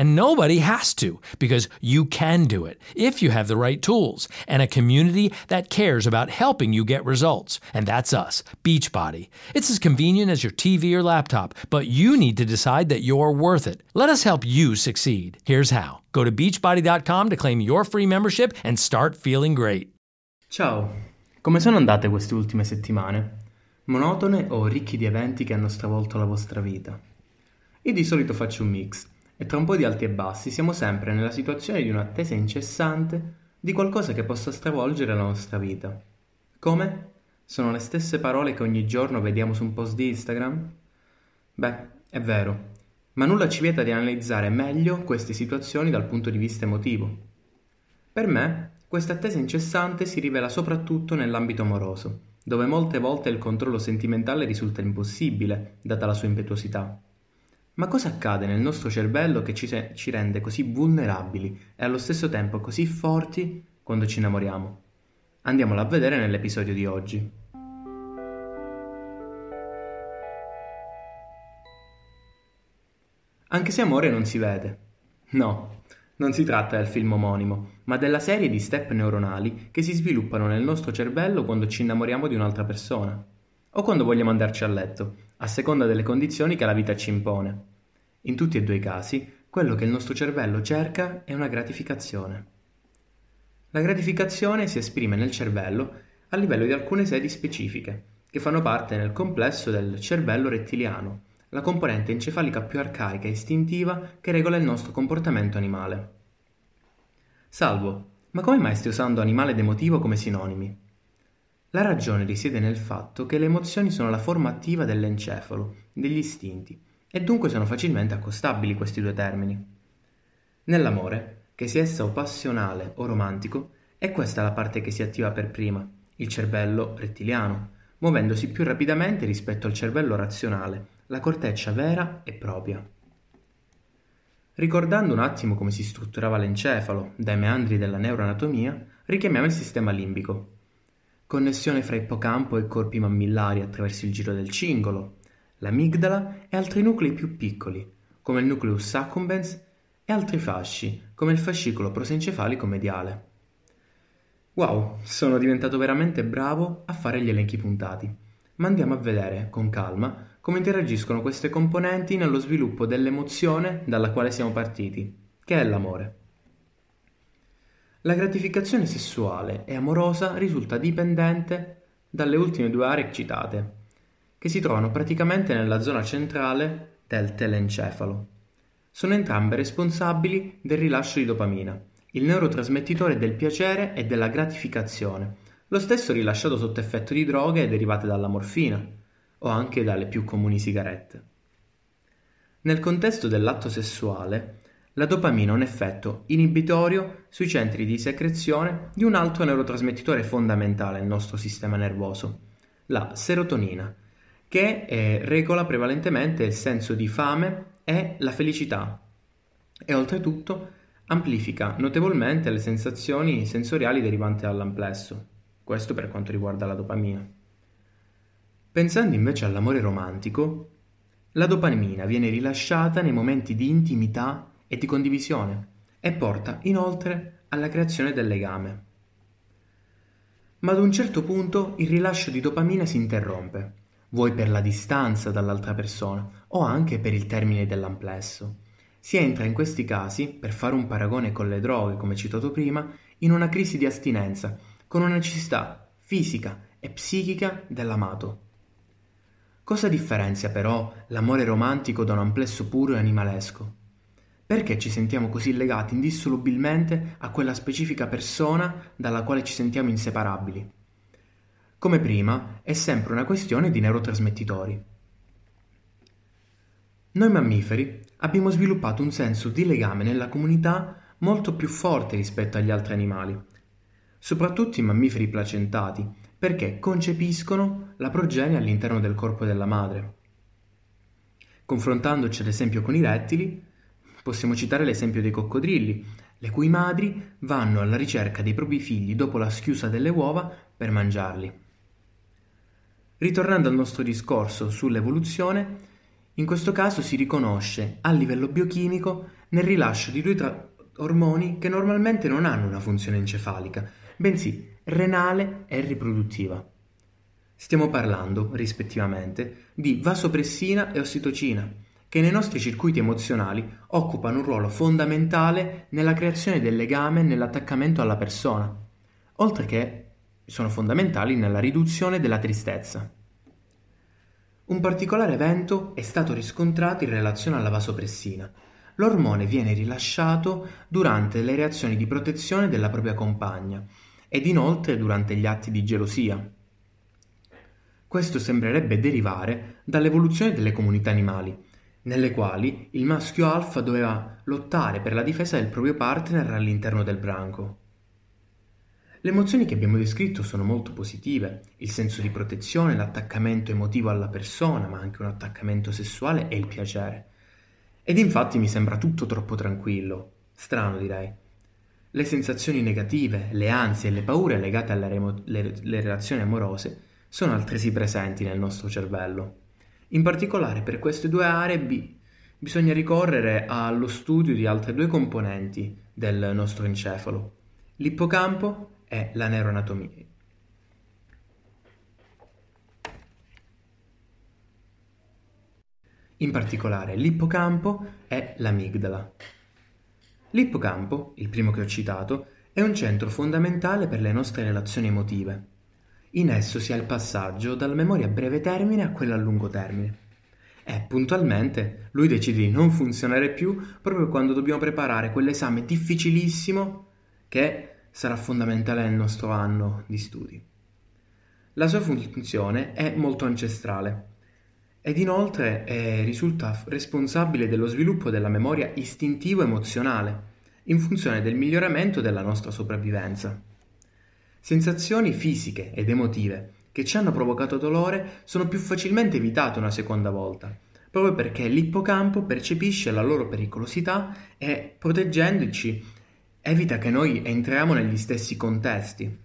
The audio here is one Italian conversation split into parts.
And nobody has to because you can do it if you have the right tools and a community that cares about helping you get results. And that's us, Beachbody. It's as convenient as your TV or laptop, but you need to decide that you're worth it. Let us help you succeed. Here's how. Go to beachbody.com to claim your free membership and start feeling great. Ciao, come sono andate queste ultime settimane? Monotone o ricchi di eventi che hanno stravolto la vostra vita? Io di solito faccio un mix e tra un po' di alti e bassi siamo sempre nella situazione di un'attesa incessante di qualcosa che possa stravolgere la nostra vita. Come? Sono le stesse parole che ogni giorno vediamo su un post di Instagram? Beh, è vero, ma nulla ci vieta di analizzare meglio queste situazioni dal punto di vista emotivo. Per me, questa attesa incessante si rivela soprattutto nell'ambito amoroso, dove molte volte il controllo sentimentale risulta impossibile, data la sua impetuosità. Ma cosa accade nel nostro cervello che ci, se- ci rende così vulnerabili e allo stesso tempo così forti quando ci innamoriamo? Andiamolo a vedere nell'episodio di oggi. Anche se amore non si vede. No, non si tratta del film omonimo, ma della serie di step neuronali che si sviluppano nel nostro cervello quando ci innamoriamo di un'altra persona, o quando vogliamo andarci a letto, a seconda delle condizioni che la vita ci impone. In tutti e due i casi, quello che il nostro cervello cerca è una gratificazione. La gratificazione si esprime nel cervello a livello di alcune sedi specifiche, che fanno parte nel complesso del cervello rettiliano, la componente encefalica più arcaica e istintiva che regola il nostro comportamento animale. Salvo, ma come mai stai usando animale ed emotivo come sinonimi? La ragione risiede nel fatto che le emozioni sono la forma attiva dell'encefalo, degli istinti, e dunque sono facilmente accostabili questi due termini. Nell'amore, che sia esso passionale o romantico, è questa la parte che si attiva per prima, il cervello rettiliano, muovendosi più rapidamente rispetto al cervello razionale, la corteccia vera e propria. Ricordando un attimo come si strutturava l'encefalo dai meandri della neuroanatomia, richiamiamo il sistema limbico. Connessione fra ippocampo e corpi mammillari attraverso il giro del cingolo, l'amigdala e altri nuclei più piccoli, come il nucleus accumbens e altri fasci, come il fascicolo prosencefalico mediale. Wow, sono diventato veramente bravo a fare gli elenchi puntati, ma andiamo a vedere, con calma, come interagiscono queste componenti nello sviluppo dell'emozione dalla quale siamo partiti, che è l'amore. La gratificazione sessuale e amorosa risulta dipendente dalle ultime due aree citate, che si trovano praticamente nella zona centrale del telencefalo. Sono entrambe responsabili del rilascio di dopamina, il neurotrasmettitore del piacere e della gratificazione, lo stesso rilasciato sotto effetto di droghe derivate dalla morfina o anche dalle più comuni sigarette. Nel contesto dell'atto sessuale, la dopamina ha un effetto inibitorio sui centri di secrezione di un altro neurotrasmettitore fondamentale nel nostro sistema nervoso, la serotonina, che eh, regola prevalentemente il senso di fame e la felicità e oltretutto amplifica notevolmente le sensazioni sensoriali derivanti dall'amplesso. Questo per quanto riguarda la dopamina. Pensando invece all'amore romantico, la dopamina viene rilasciata nei momenti di intimità e di condivisione e porta inoltre alla creazione del legame. Ma ad un certo punto il rilascio di dopamina si interrompe, vuoi per la distanza dall'altra persona o anche per il termine dell'amplesso. Si entra in questi casi, per fare un paragone con le droghe come citato prima, in una crisi di astinenza, con una necessità fisica e psichica dell'amato. Cosa differenzia però l'amore romantico da un amplesso puro e animalesco? Perché ci sentiamo così legati indissolubilmente a quella specifica persona dalla quale ci sentiamo inseparabili? Come prima, è sempre una questione di neurotrasmettitori. Noi mammiferi abbiamo sviluppato un senso di legame nella comunità molto più forte rispetto agli altri animali, soprattutto i mammiferi placentati, perché concepiscono la progenie all'interno del corpo della madre. Confrontandoci ad esempio con i rettili, Possiamo citare l'esempio dei coccodrilli, le cui madri vanno alla ricerca dei propri figli dopo la schiusa delle uova per mangiarli. Ritornando al nostro discorso sull'evoluzione, in questo caso si riconosce a livello biochimico nel rilascio di due tra- ormoni che normalmente non hanno una funzione encefalica, bensì renale e riproduttiva. Stiamo parlando, rispettivamente, di vasopressina e ossitocina, che nei nostri circuiti emozionali occupano un ruolo fondamentale nella creazione del legame e nell'attaccamento alla persona, oltre che sono fondamentali nella riduzione della tristezza. Un particolare evento è stato riscontrato in relazione alla vasopressina. L'ormone viene rilasciato durante le reazioni di protezione della propria compagna ed inoltre durante gli atti di gelosia. Questo sembrerebbe derivare dall'evoluzione delle comunità animali, nelle quali il maschio alfa doveva lottare per la difesa del proprio partner all'interno del branco. Le emozioni che abbiamo descritto sono molto positive, il senso di protezione, l'attaccamento emotivo alla persona, ma anche un attaccamento sessuale e il piacere. Ed infatti mi sembra tutto troppo tranquillo, strano direi. Le sensazioni negative, le ansie e le paure legate alle, remo- le, le relazioni amorose sono altresì presenti nel nostro cervello. In particolare per queste due aree B bisogna ricorrere allo studio di altre due componenti del nostro encefalo, l'ippocampo e la neuroanatomia. In particolare l'ippocampo e l'amigdala. L'ippocampo, il primo che ho citato, è un centro fondamentale per le nostre relazioni emotive in esso si ha il passaggio dalla memoria a breve termine a quella a lungo termine. E puntualmente lui decide di non funzionare più proprio quando dobbiamo preparare quell'esame difficilissimo che sarà fondamentale nel nostro anno di studi. La sua funzione è molto ancestrale ed inoltre eh, risulta responsabile dello sviluppo della memoria istintivo-emozionale in funzione del miglioramento della nostra sopravvivenza. Sensazioni fisiche ed emotive che ci hanno provocato dolore sono più facilmente evitate una seconda volta, proprio perché l'ippocampo percepisce la loro pericolosità e, proteggendoci, evita che noi entriamo negli stessi contesti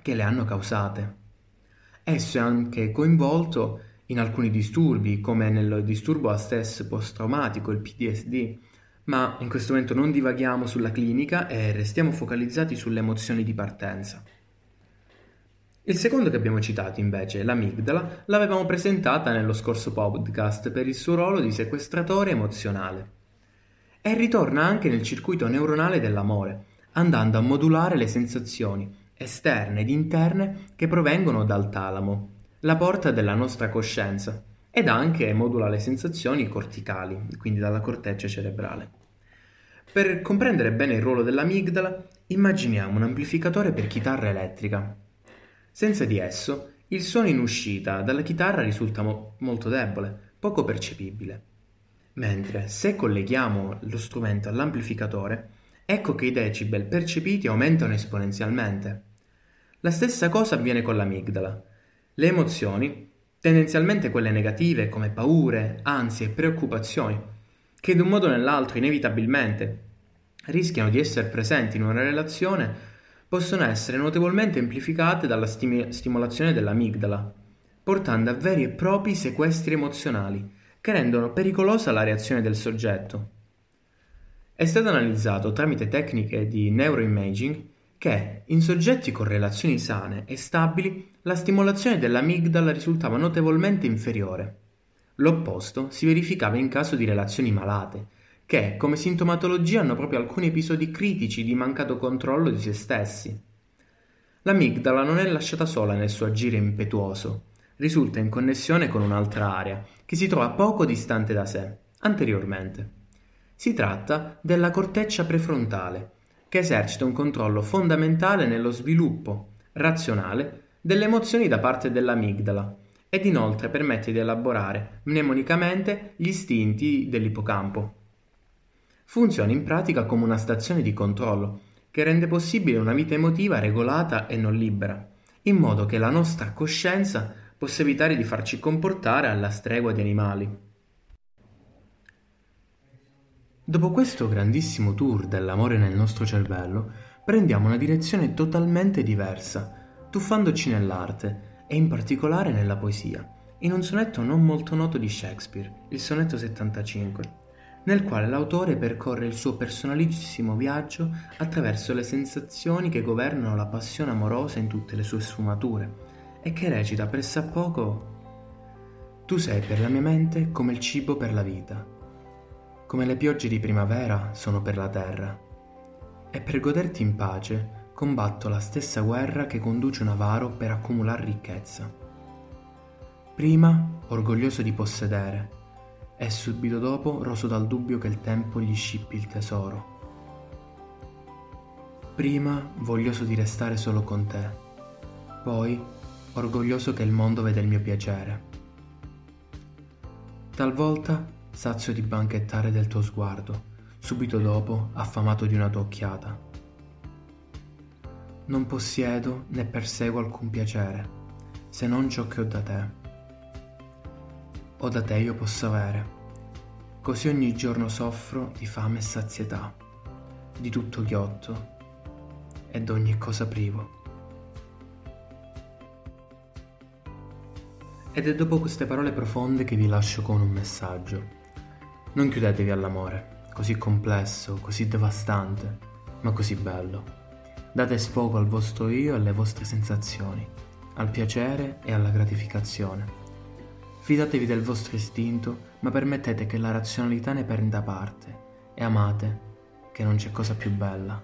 che le hanno causate. Esso è anche coinvolto in alcuni disturbi, come nel disturbo a stress post-traumatico, il PTSD, ma in questo momento non divaghiamo sulla clinica e restiamo focalizzati sulle emozioni di partenza. Il secondo che abbiamo citato invece, l'amigdala, l'avevamo presentata nello scorso podcast per il suo ruolo di sequestratore emozionale. E ritorna anche nel circuito neuronale dell'amore, andando a modulare le sensazioni esterne ed interne che provengono dal talamo, la porta della nostra coscienza, ed anche modula le sensazioni corticali, quindi dalla corteccia cerebrale. Per comprendere bene il ruolo dell'amigdala, immaginiamo un amplificatore per chitarra elettrica. Senza di esso, il suono in uscita dalla chitarra risulta mo- molto debole, poco percepibile. Mentre se colleghiamo lo strumento all'amplificatore, ecco che i decibel percepiti aumentano esponenzialmente. La stessa cosa avviene con l'amigdala. Le emozioni tendenzialmente quelle negative come paure, ansie e preoccupazioni, che in un modo o nell'altro inevitabilmente rischiano di essere presenti in una relazione, possono essere notevolmente amplificate dalla stimi- stimolazione dell'amigdala, portando a veri e propri sequestri emozionali che rendono pericolosa la reazione del soggetto. È stato analizzato tramite tecniche di neuroimaging che, in soggetti con relazioni sane e stabili, la stimolazione dell'amigdala risultava notevolmente inferiore. L'opposto si verificava in caso di relazioni malate, che, come sintomatologia, hanno proprio alcuni episodi critici di mancato controllo di se stessi. L'amigdala non è lasciata sola nel suo agire impetuoso, risulta in connessione con un'altra area, che si trova poco distante da sé, anteriormente. Si tratta della corteccia prefrontale, che esercita un controllo fondamentale nello sviluppo razionale delle emozioni da parte dell'amigdala ed inoltre permette di elaborare mnemonicamente gli istinti dell'ippocampo. Funziona in pratica come una stazione di controllo che rende possibile una vita emotiva regolata e non libera, in modo che la nostra coscienza possa evitare di farci comportare alla stregua di animali. Dopo questo grandissimo tour dell'amore nel nostro cervello, prendiamo una direzione totalmente diversa, tuffandoci nell'arte e in particolare nella poesia, in un sonetto non molto noto di Shakespeare, il sonetto 75, nel quale l'autore percorre il suo personalissimo viaggio attraverso le sensazioni che governano la passione amorosa in tutte le sue sfumature e che recita pressappoco Tu sei per la mia mente come il cibo per la vita come le piogge di primavera sono per la terra. E per goderti in pace combatto la stessa guerra che conduce un avaro per accumulare ricchezza. Prima orgoglioso di possedere, e subito dopo roso dal dubbio che il tempo gli scippi il tesoro. Prima voglioso di restare solo con te, poi orgoglioso che il mondo veda il mio piacere. Talvolta sazio di banchettare del tuo sguardo, subito dopo affamato di una tua occhiata. Non possiedo né perseguo alcun piacere, se non ciò che ho da te. O da te io posso avere, così ogni giorno soffro di fame e sazietà, di tutto ghiotto e d'ogni cosa privo. Ed è dopo queste parole profonde che vi lascio con un messaggio. Non chiudetevi all'amore, così complesso, così devastante, ma così bello. Date sfogo al vostro io e alle vostre sensazioni, al piacere e alla gratificazione. Fidatevi del vostro istinto, ma permettete che la razionalità ne prenda parte e amate, che non c'è cosa più bella.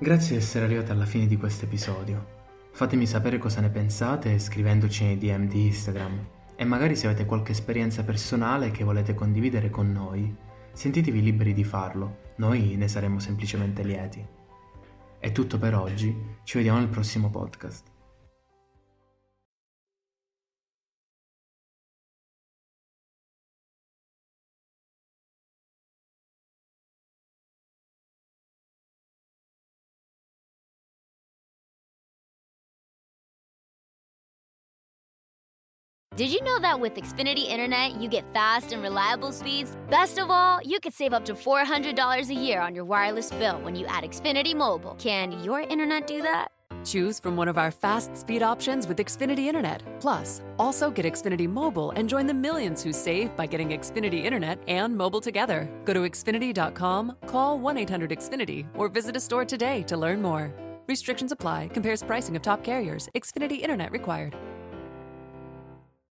Grazie di essere arrivati alla fine di questo episodio. Fatemi sapere cosa ne pensate scrivendoci nei DM di Instagram e magari se avete qualche esperienza personale che volete condividere con noi, sentitevi liberi di farlo, noi ne saremo semplicemente lieti. È tutto per oggi, ci vediamo nel prossimo podcast. Did you know that with Xfinity Internet, you get fast and reliable speeds? Best of all, you could save up to $400 a year on your wireless bill when you add Xfinity Mobile. Can your internet do that? Choose from one of our fast speed options with Xfinity Internet. Plus, also get Xfinity Mobile and join the millions who save by getting Xfinity Internet and mobile together. Go to Xfinity.com, call 1 800 Xfinity, or visit a store today to learn more. Restrictions apply, compares pricing of top carriers, Xfinity Internet required.